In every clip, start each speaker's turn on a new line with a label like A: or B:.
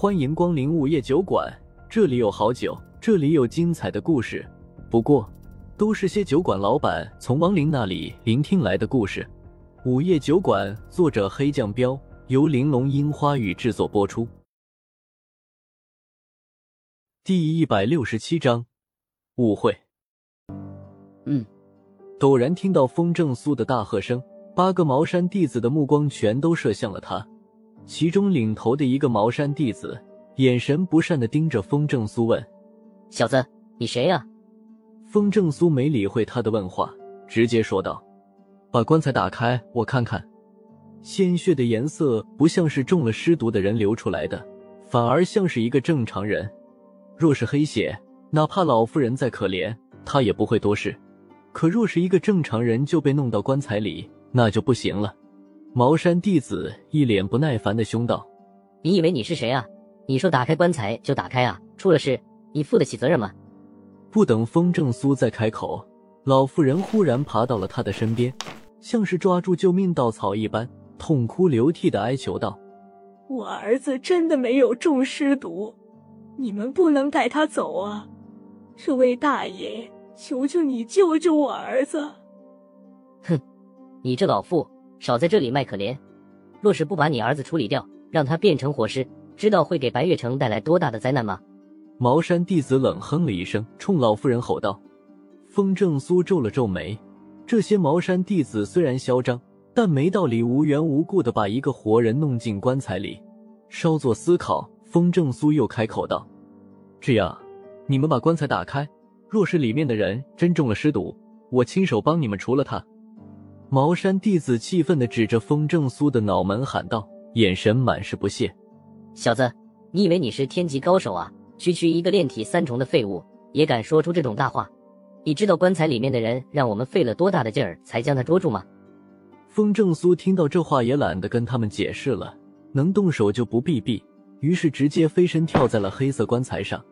A: 欢迎光临午夜酒馆，这里有好酒，这里有精彩的故事。不过，都是些酒馆老板从亡灵那里聆听来的故事。午夜酒馆，作者黑酱标，由玲珑樱花雨制作播出。第一百六十七章，误会。
B: 嗯，
A: 陡然听到风正苏的大喝声，八个茅山弟子的目光全都射向了他。其中领头的一个茅山弟子，眼神不善的盯着风正苏问：“
B: 小子，你谁呀？”
A: 风正苏没理会他的问话，直接说道：“把棺材打开，我看看。”鲜血的颜色不像是中了尸毒的人流出来的，反而像是一个正常人。若是黑血，哪怕老妇人再可怜，他也不会多事。可若是一个正常人就被弄到棺材里，那就不行了。茅山弟子一脸不耐烦的凶道：“
B: 你以为你是谁啊？你说打开棺材就打开啊？出了事你负得起责任吗？”
A: 不等风正苏再开口，老妇人忽然爬到了他的身边，像是抓住救命稻草一般，痛哭流涕的哀求道：“
C: 我儿子真的没有中尸毒，你们不能带他走啊！这位大爷，求求你救救我儿子！”
B: 哼，你这老妇！少在这里卖可怜！若是不把你儿子处理掉，让他变成活尸，知道会给白月城带来多大的灾难吗？
A: 茅山弟子冷哼了一声，冲老妇人吼道。风正苏皱了皱眉，这些茅山弟子虽然嚣张，但没道理无缘无故的把一个活人弄进棺材里。稍作思考，风正苏又开口道：“这样，你们把棺材打开，若是里面的人真中了尸毒，我亲手帮你们除了他。”茅山弟子气愤的指着风正苏的脑门喊道，眼神满是不屑：“
B: 小子，你以为你是天级高手啊？区区一个炼体三重的废物，也敢说出这种大话？你知道棺材里面的人让我们费了多大的劲儿才将他捉住吗？”
A: 风正苏听到这话也懒得跟他们解释了，能动手就不避避，于是直接飞身跳在了黑色棺材上，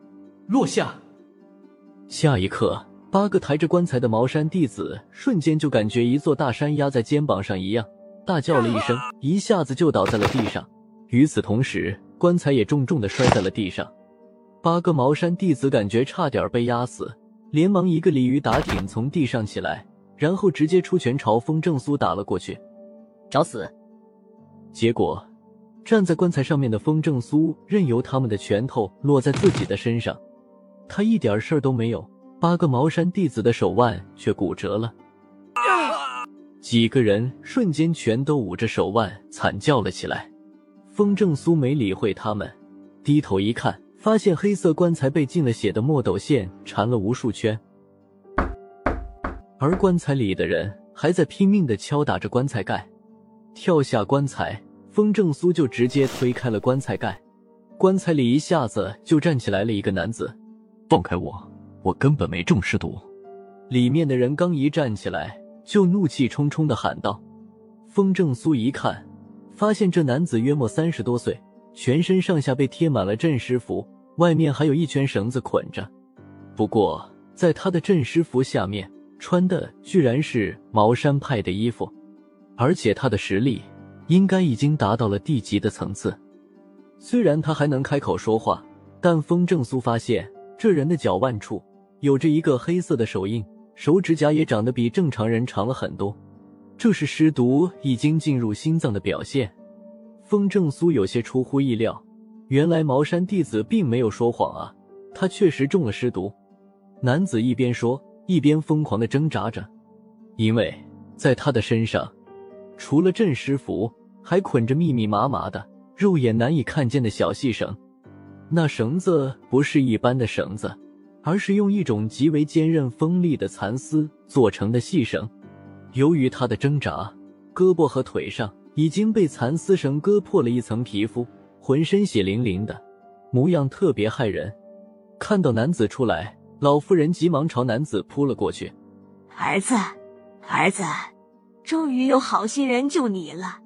D: 落下。
A: 下一刻。八个抬着棺材的茅山弟子瞬间就感觉一座大山压在肩膀上一样，大叫了一声，一下子就倒在了地上。与此同时，棺材也重重的摔在了地上。八个茅山弟子感觉差点被压死，连忙一个鲤鱼打挺从地上起来，然后直接出拳朝风正苏打了过去，
B: 找死！
A: 结果，站在棺材上面的风正苏任由他们的拳头落在自己的身上，他一点事儿都没有。八个茅山弟子的手腕却骨折了，几个人瞬间全都捂着手腕惨叫了起来。风正苏没理会他们，低头一看，发现黑色棺材被浸了血的墨斗线缠了无数圈，而棺材里的人还在拼命的敲打着棺材盖。跳下棺材，风正苏就直接推开了棺材盖，棺材里一下子就站起来了一个男子，
D: 放开我！我根本没中尸毒，
A: 里面的人刚一站起来，就怒气冲冲的喊道：“风正苏一看，发现这男子约莫三十多岁，全身上下被贴满了镇尸符，外面还有一圈绳子捆着。不过，在他的镇尸符下面穿的居然是茅山派的衣服，而且他的实力应该已经达到了地级的层次。虽然他还能开口说话，但风正苏发现这人的脚腕处。”有着一个黑色的手印，手指甲也长得比正常人长了很多，这是尸毒已经进入心脏的表现。风正苏有些出乎意料，原来茅山弟子并没有说谎啊，他确实中了尸毒。男子一边说，一边疯狂的挣扎着，因为在他的身上，除了镇尸符，还捆着密密麻麻的、肉眼难以看见的小细绳，那绳子不是一般的绳子。而是用一种极为坚韧锋利的蚕丝做成的细绳。由于他的挣扎，胳膊和腿上已经被蚕丝绳割破了一层皮肤，浑身血淋淋的，模样特别骇人。看到男子出来，老妇人急忙朝男子扑了过去：“
C: 儿子，儿子，终于有好心人救你了。”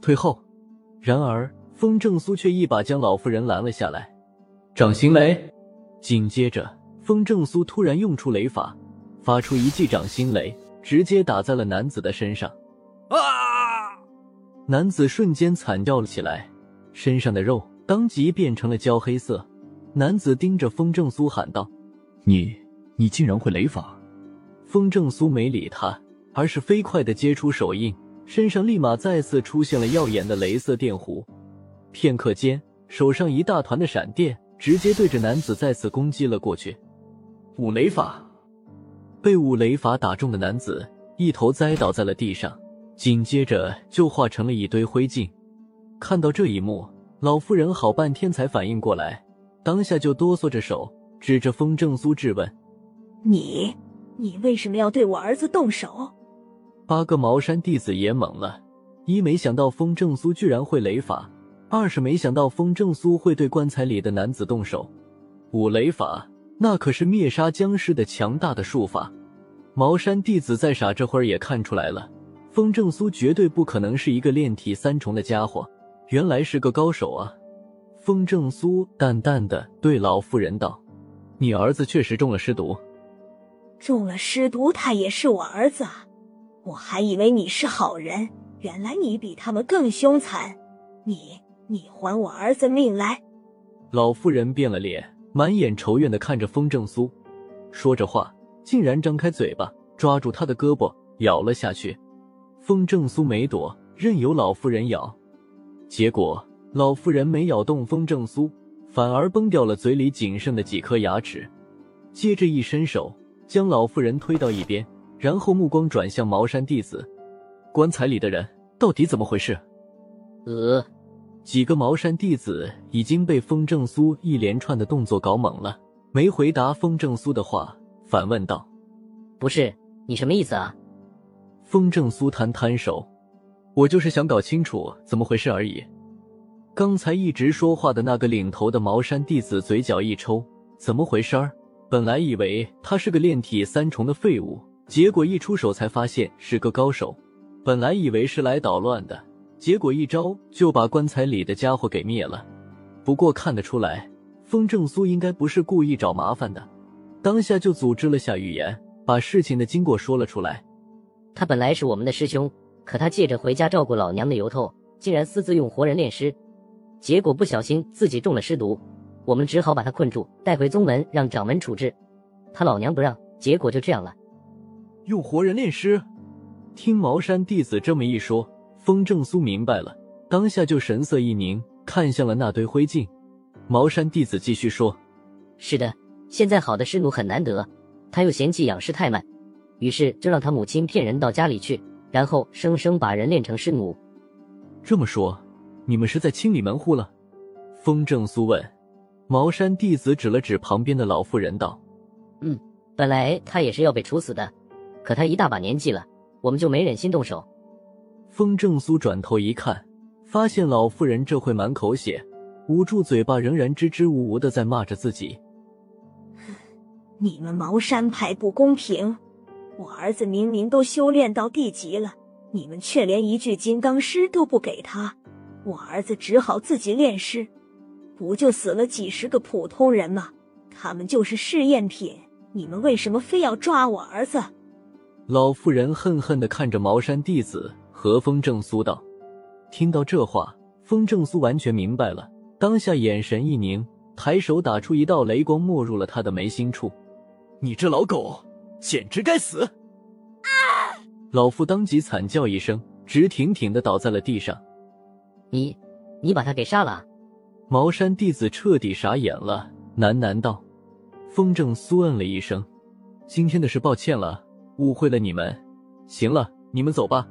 A: 退后。然而风正苏却一把将老妇人拦了下来：“掌心雷！”紧接着。风正苏突然用出雷法，发出一记掌心雷，直接打在了男子的身上。啊！男子瞬间惨叫了起来，身上的肉当即变成了焦黑色。男子盯着风正苏喊道：“
D: 你，你竟然会雷法！”
A: 风正苏没理他，而是飞快的接出手印，身上立马再次出现了耀眼的镭色电弧。片刻间，手上一大团的闪电直接对着男子再次攻击了过去。
D: 五雷法，
A: 被五雷法打中的男子一头栽倒在了地上，紧接着就化成了一堆灰烬。看到这一幕，老妇人好半天才反应过来。当下就哆嗦着手指着风正苏质问：“
C: 你，你为什么要对我儿子动手？”
A: 八个茅山弟子也懵了：一没想到风正苏居然会雷法，二是没想到风正苏会对棺材里的男子动手。五雷法那可是灭杀僵尸的强大的术法。茅山弟子再傻这会儿也看出来了，风正苏绝对不可能是一个炼体三重的家伙，原来是个高手啊！风正苏淡淡的对老妇人道：“你儿子确实中了尸毒，
C: 中了尸毒，他也是我儿子啊！我还以为你是好人，原来你比他们更凶残。你，你还我儿子命来！”
A: 老妇人变了脸，满眼仇怨的看着风正苏，说着话竟然张开嘴巴抓住他的胳膊咬了下去。风正苏没躲，任由老妇人咬，结果。老妇人没咬动风正苏，反而崩掉了嘴里仅剩的几颗牙齿。接着一伸手，将老妇人推到一边，然后目光转向茅山弟子：“棺材里的人到底怎么回事？”
B: 呃，
A: 几个茅山弟子已经被风正苏一连串的动作搞懵了，没回答风正苏的话，反问道：“
B: 不是，你什么意思啊？”
A: 风正苏摊摊手：“我就是想搞清楚怎么回事而已。”刚才一直说话的那个领头的茅山弟子嘴角一抽，怎么回事儿？本来以为他是个炼体三重的废物，结果一出手才发现是个高手。本来以为是来捣乱的，结果一招就把棺材里的家伙给灭了。不过看得出来，风正苏应该不是故意找麻烦的，当下就组织了下语言，把事情的经过说了出来。
B: 他本来是我们的师兄，可他借着回家照顾老娘的由头，竟然私自用活人炼尸。结果不小心自己中了尸毒，我们只好把他困住，带回宗门让掌门处置。他老娘不让，结果就这样了。
A: 用活人炼尸？听茅山弟子这么一说，风正苏明白了，当下就神色一凝，看向了那堆灰烬。茅山弟子继续说：“
B: 是的，现在好的师奴很难得，他又嫌弃养尸太慢，于是就让他母亲骗人到家里去，然后生生把人练成尸奴。
A: 这么说。”你们是在清理门户了？风正苏问。茅山弟子指了指旁边的老妇人道：“
B: 嗯，本来他也是要被处死的，可他一大把年纪了，我们就没忍心动手。”
A: 风正苏转头一看，发现老妇人这会满口血，捂住嘴巴，仍然支支吾吾的在骂着自己：“
C: 你们茅山派不公平！我儿子明明都修炼到地级了，你们却连一具金刚尸都不给他。”我儿子只好自己炼尸，不就死了几十个普通人吗？他们就是试验品，你们为什么非要抓我儿子？
A: 老妇人恨恨的看着茅山弟子和风正苏道。听到这话，风正苏完全明白了，当下眼神一凝，抬手打出一道雷光，没入了他的眉心处。
D: 你这老狗，简直该死！啊！
A: 老妇当即惨叫一声，直挺挺的倒在了地上。
B: 你，你把他给杀了？
A: 茅山弟子彻底傻眼了，喃喃道：“风正苏嗯了一声，今天的事抱歉了，误会了你们。行了，你们走吧。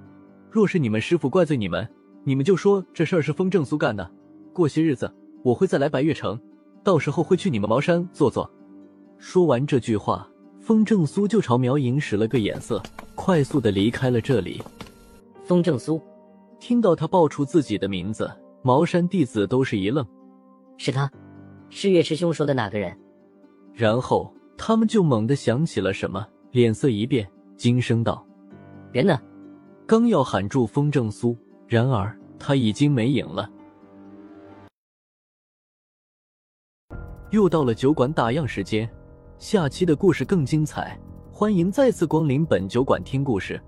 A: 若是你们师傅怪罪你们，你们就说这事儿是风正苏干的。过些日子我会再来白月城，到时候会去你们茅山坐坐。”说完这句话，风正苏就朝苗影使了个眼色，快速的离开了这里。
B: 风正苏。
A: 听到他报出自己的名字，茅山弟子都是一愣。
B: 是他，是岳师兄说的那个人。
A: 然后他们就猛地想起了什么，脸色一变，惊声道：“
B: 人呢？”
A: 刚要喊住风正苏，然而他已经没影了。又到了酒馆打烊时间，下期的故事更精彩，欢迎再次光临本酒馆听故事。